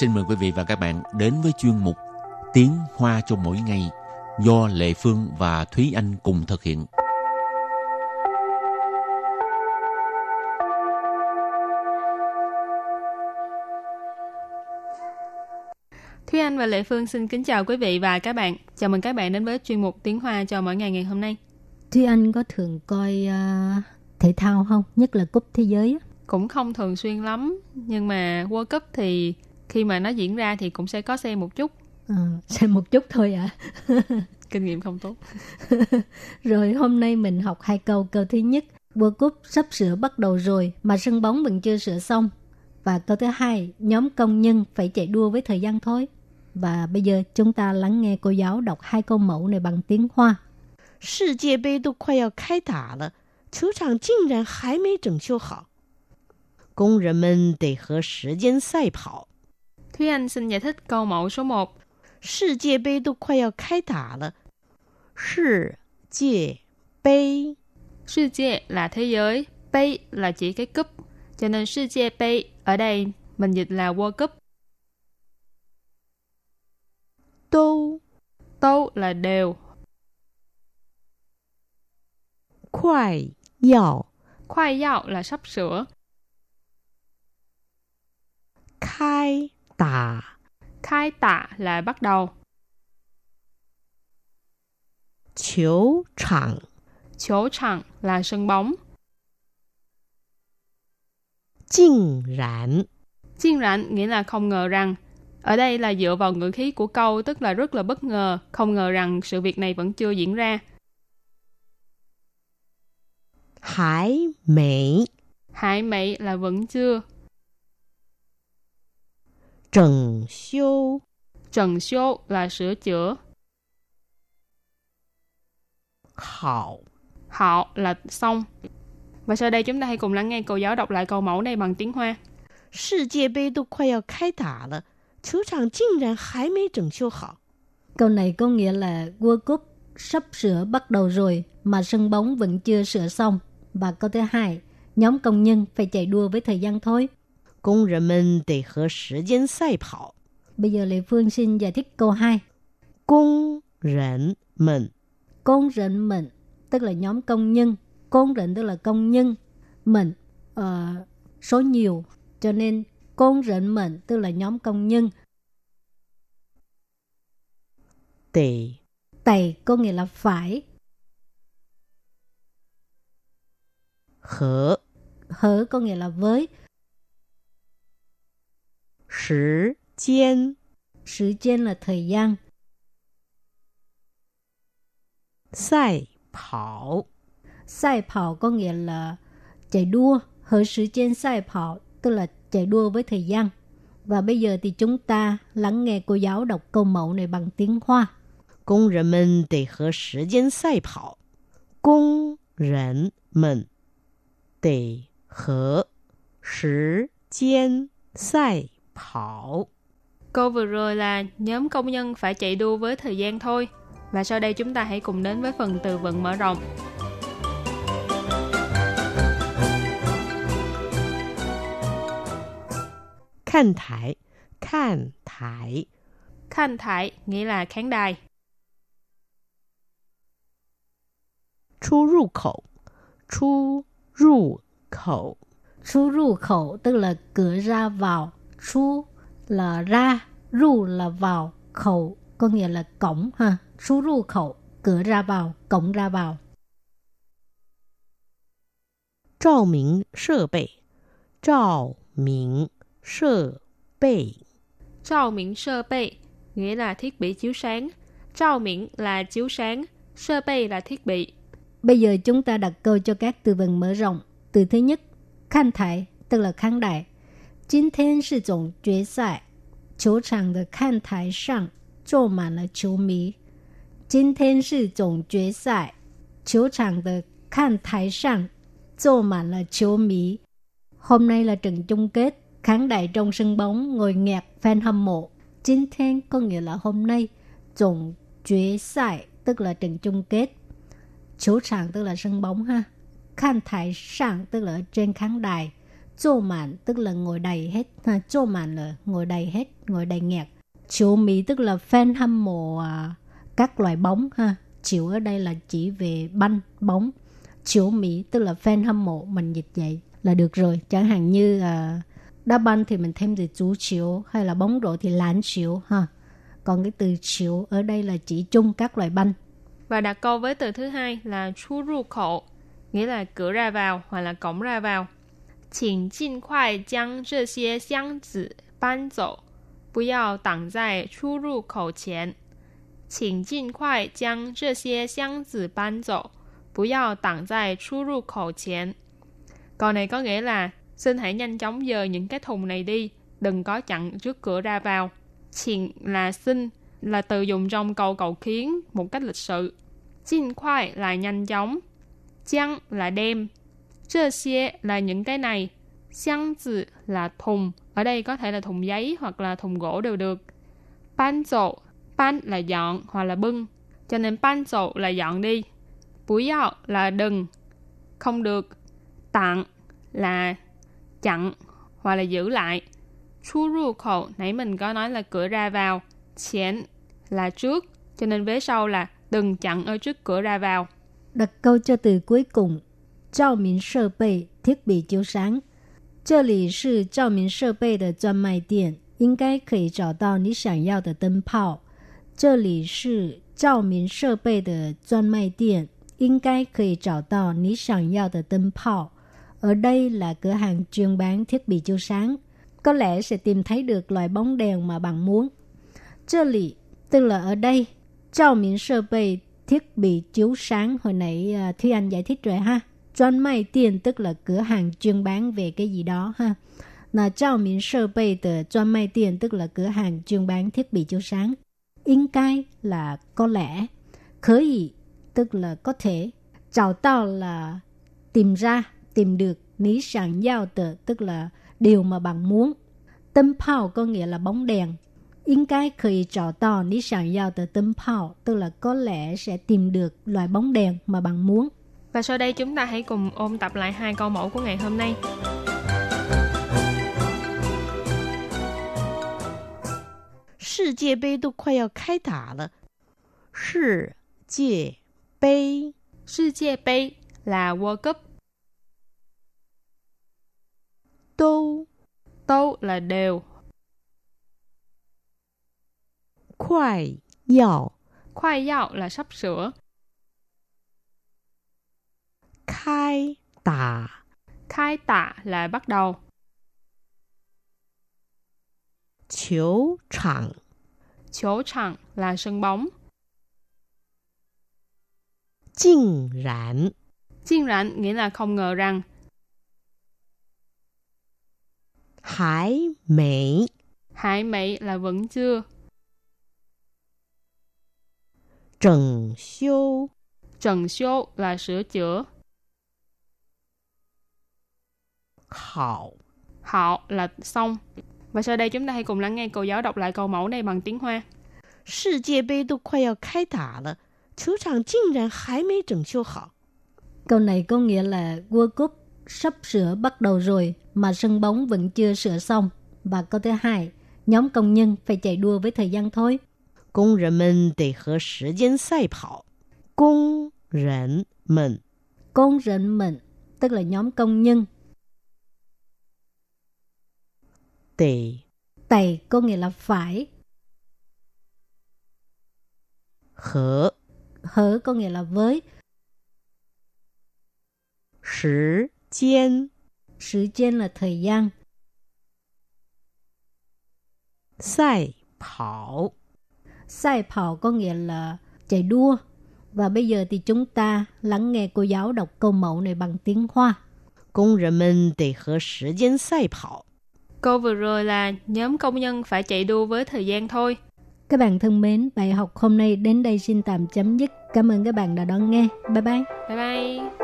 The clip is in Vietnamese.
xin mời quý vị và các bạn đến với chuyên mục Tiếng Hoa cho mỗi ngày do Lệ Phương và Thúy Anh cùng thực hiện. Thúy Anh và Lệ Phương xin kính chào quý vị và các bạn. Chào mừng các bạn đến với chuyên mục Tiếng Hoa cho mỗi ngày ngày hôm nay. Thúy Anh có thường coi uh, thể thao không? Nhất là cúp thế giới Cũng không thường xuyên lắm, nhưng mà World Cup thì khi mà nó diễn ra thì cũng sẽ có xem một chút. À, xem một chút thôi ạ. À. Kinh nghiệm không tốt. rồi hôm nay mình học hai câu. Câu thứ nhất, World Cup sắp sửa bắt đầu rồi mà sân bóng vẫn chưa sửa xong. Và câu thứ hai, nhóm công nhân phải chạy đua với thời gian thôi. Và bây giờ chúng ta lắng nghe cô giáo đọc hai câu mẫu này bằng tiếng Hoa. 世界杯都快要开打了，球场竟然还没整修好，工人们得和时间赛跑。 Thúy Anh xin giải thích câu mẫu số 1. 世界杯都快要开打了，世界杯 世界là thế giới, bay là chỉ cái cúp. Cho nên世界杯ở đây mình dịch là World Cup. 都 Tô là đều, 快要 khoai dạo là sắp sửa, 开 tả. Khai tả là bắt đầu. Chiếu chẳng Chiếu chẳng là sân bóng. Chinh rãn Chinh rãn nghĩa là không ngờ rằng. Ở đây là dựa vào ngữ khí của câu tức là rất là bất ngờ, không ngờ rằng sự việc này vẫn chưa diễn ra. Hải mỹ Hải mỹ là vẫn chưa. 整修 trần số là sửa chữa, 好。 họ là xong. Và sau đây chúng ta hãy cùng lắng nghe cô giáo đọc lại câu mẫu này bằng tiếng Hoa. 世界杯都快要开打了，球场竟然还没整修好。 Câu này có nghĩa là World Cup sắp sửa bắt đầu rồi mà sân bóng vẫn chưa sửa xong. Và câu thứ hai, nhóm công nhân phải chạy đua với thời gian thôi. 工人们得和时间赛跑。 Bây giờ Lê Phương xin giải thích câu 2. 工人们 Công rịnh mình, tức là nhóm công nhân. Công rịnh tức là công nhân. Mình, ờ, số nhiều. Cho nên công rịnh mình tức là nhóm công nhân. 得 Tày có nghĩa là phải. 和 Hở có nghĩa là với. 时间 Sự trên là thời gian. 赛跑 Sai跑có nghĩa là chạy đua. Hở sự trên sai跑tức là chạy đua với thời gian. Và bây giờ thì chúng ta lắng nghe cô giáo đọc câu mẫu này bằng tiếng Hoa. 工人们得和时间赛跑。工人们得和时间赛 跑. Câu vừa rồi là nhóm công nhân phải chạy đua với thời gian thôi. Và sau đây chúng ta hãy cùng đến với phần từ vựng mở rộng. Khăn thải Khăn thải Khăn thải nghĩa là khán đài. Chu rù khẩu Chu rù khẩu Chu rù khẩu tức là cửa ra vào. Chú là ra, ru là vào, khẩu có nghĩa là cổng ha. Chú ru khẩu, cửa ra vào, cổng ra vào. 照明设备，照明设备， Trao miễn sơ bê nghĩa là thiết bị chiếu sáng. Trao miễn là chiếu sáng. Sơ bê là thiết bị. Bây giờ chúng ta đặt câu cho các từ vựng mở rộng. Từ thứ nhất, khán thải tức là khán đài. 今天是总决赛，球场的看台上坐满了球迷。今天是总决赛，球场的看台上坐满了球迷。Hôm nay là trận chung kết, khán đài trong sân bóng ngồi nghẹt fan hâm mộ. Chính thiên có nghĩa là hôm nay, tổng quyết赛tức là trận chung kết. Chủ场tức là sân bóng ha. Khán thải sàng tức là ở trên khán đài. Chô mạn tức là ngồi đầy hết. Ha, chô mạn là ngồi đầy hết, ngồi đầy nghẹt. Chiếu mỹ tức là fan hâm mộ à, các loại bóng. ha Chiếu ở đây là chỉ về banh, bóng. Chiếu mỹ tức là fan hâm mộ. Mình dịch vậy là được rồi. Chẳng hạn như à, đá banh thì mình thêm từ chú chiếu hay là bóng rổ thì lán chiếu ha. Còn cái từ chiếu ở đây là chỉ chung các loại banh. Và đặt câu với từ thứ hai là chú ru khổ, nghĩa là cửa ra vào hoặc là cổng ra vào. 请尽快将这些箱子搬走，不要挡在出入口前。请尽快将这些箱子搬走，不要挡在出入口前。Câu này có nghĩa là xin hãy nhanh chóng dời những cái thùng này đi, đừng có chặn trước cửa ra vào. Chuyện là xin là từ dùng trong câu cầu khiến một cách lịch sự. Jin khoai là nhanh chóng. Chăng là đem. 这些 là những cái này. Xiang zi là thùng. Ở đây có thể là thùng giấy hoặc là thùng gỗ đều được. Ban dậu. Ban là dọn hoặc là bưng. Cho nên ban dậu là dọn đi. Bú yào là đừng. Không được. Tặng là chặn hoặc là giữ lại. Chu ru khẩu, nãy mình có nói là cửa ra vào. Chén là trước. Cho nên vế sau là đừng chặn ở trước cửa ra vào. Đặt câu cho từ cuối cùng. Trao minh sơ bày, thiết bị chiếu sáng. 这里是照明设备的专卖店，应该可以找到你想要的灯泡。这里是照明设备的专卖店，应该可以找到你想要的灯泡。Ở đây là cửa hàng chuyên bán thiết bị chiếu sáng. Có lẽ sẽ tìm thấy được loại bóng đèn mà bạn muốn. 这里 tức là ở đây. Trao miễn sơ bày thiết bị chiếu sáng. Hồi nãy uh, Thúy Anh giải thích rồi ha. Chuyên may tiền tức là cửa hàng chuyên bán về cái gì đó ha. Là trao miễn sơ bày tờ may tiền tức là cửa hàng chuyên bán thiết bị chiếu sáng. Yên cai là có lẽ. Khởi ý tức là có thể. Chào tao là tìm ra, tìm được. Ní sẵn giao tờ tức là điều mà bạn muốn. Tâm phao có nghĩa là bóng đèn. Yên cái khởi trò to ní sẵn giao tờ tâm phao tức là có lẽ sẽ tìm được loại bóng đèn mà bạn muốn. Và sau đây chúng ta hãy cùng ôn tập lại hai câu mẫu của ngày hôm nay. 世界杯都快要开打了，世界杯 世界杯 là World Cup, 都 tô là đều, 快要 khoai yao là sắp sửa, khai tả. Khai tả là bắt đầu. Chiếu chẳng. Chiếu chẳng là sân bóng. Chinh rãn. Chinh rãn nghĩa là không ngờ rằng. Hải mỹ. Hải mỹ là vẫn chưa. Trần siêu. Trần siêu là sửa chữa. 好。 họ là xong. Và sau đây chúng ta hãy cùng lắng nghe cô giáo đọc lại câu mẫu này bằng tiếng Hoa. 世界杯都快要开打了，球场竟然还没整修好。 Câu này có nghĩa là World Cup sắp sửa bắt đầu rồi mà sân bóng vẫn chưa sửa xong. Và câu thứ hai, nhóm công nhân phải chạy đua với thời gian thôi. 工人们得和时间赛跑。工人们 Công rệnh mình, tức là nhóm công nhân. 得 Tày có nghĩa là phải, 和 hở có nghĩa là với, 时间 sự trên là thời gian. 赛跑。 Sai phào có nghĩa là chạy đua. Và bây giờ thì chúng ta lắng nghe cô giáo đọc câu mẫu này bằng tiếng Hoa. 工人们得和时间赛跑。 Câu vừa rồi là nhóm công nhân phải chạy đua với thời gian thôi. Các bạn thân mến, bài học hôm nay đến đây xin tạm chấm dứt. Cảm ơn các bạn đã đón nghe. Bye bye. Bye bye!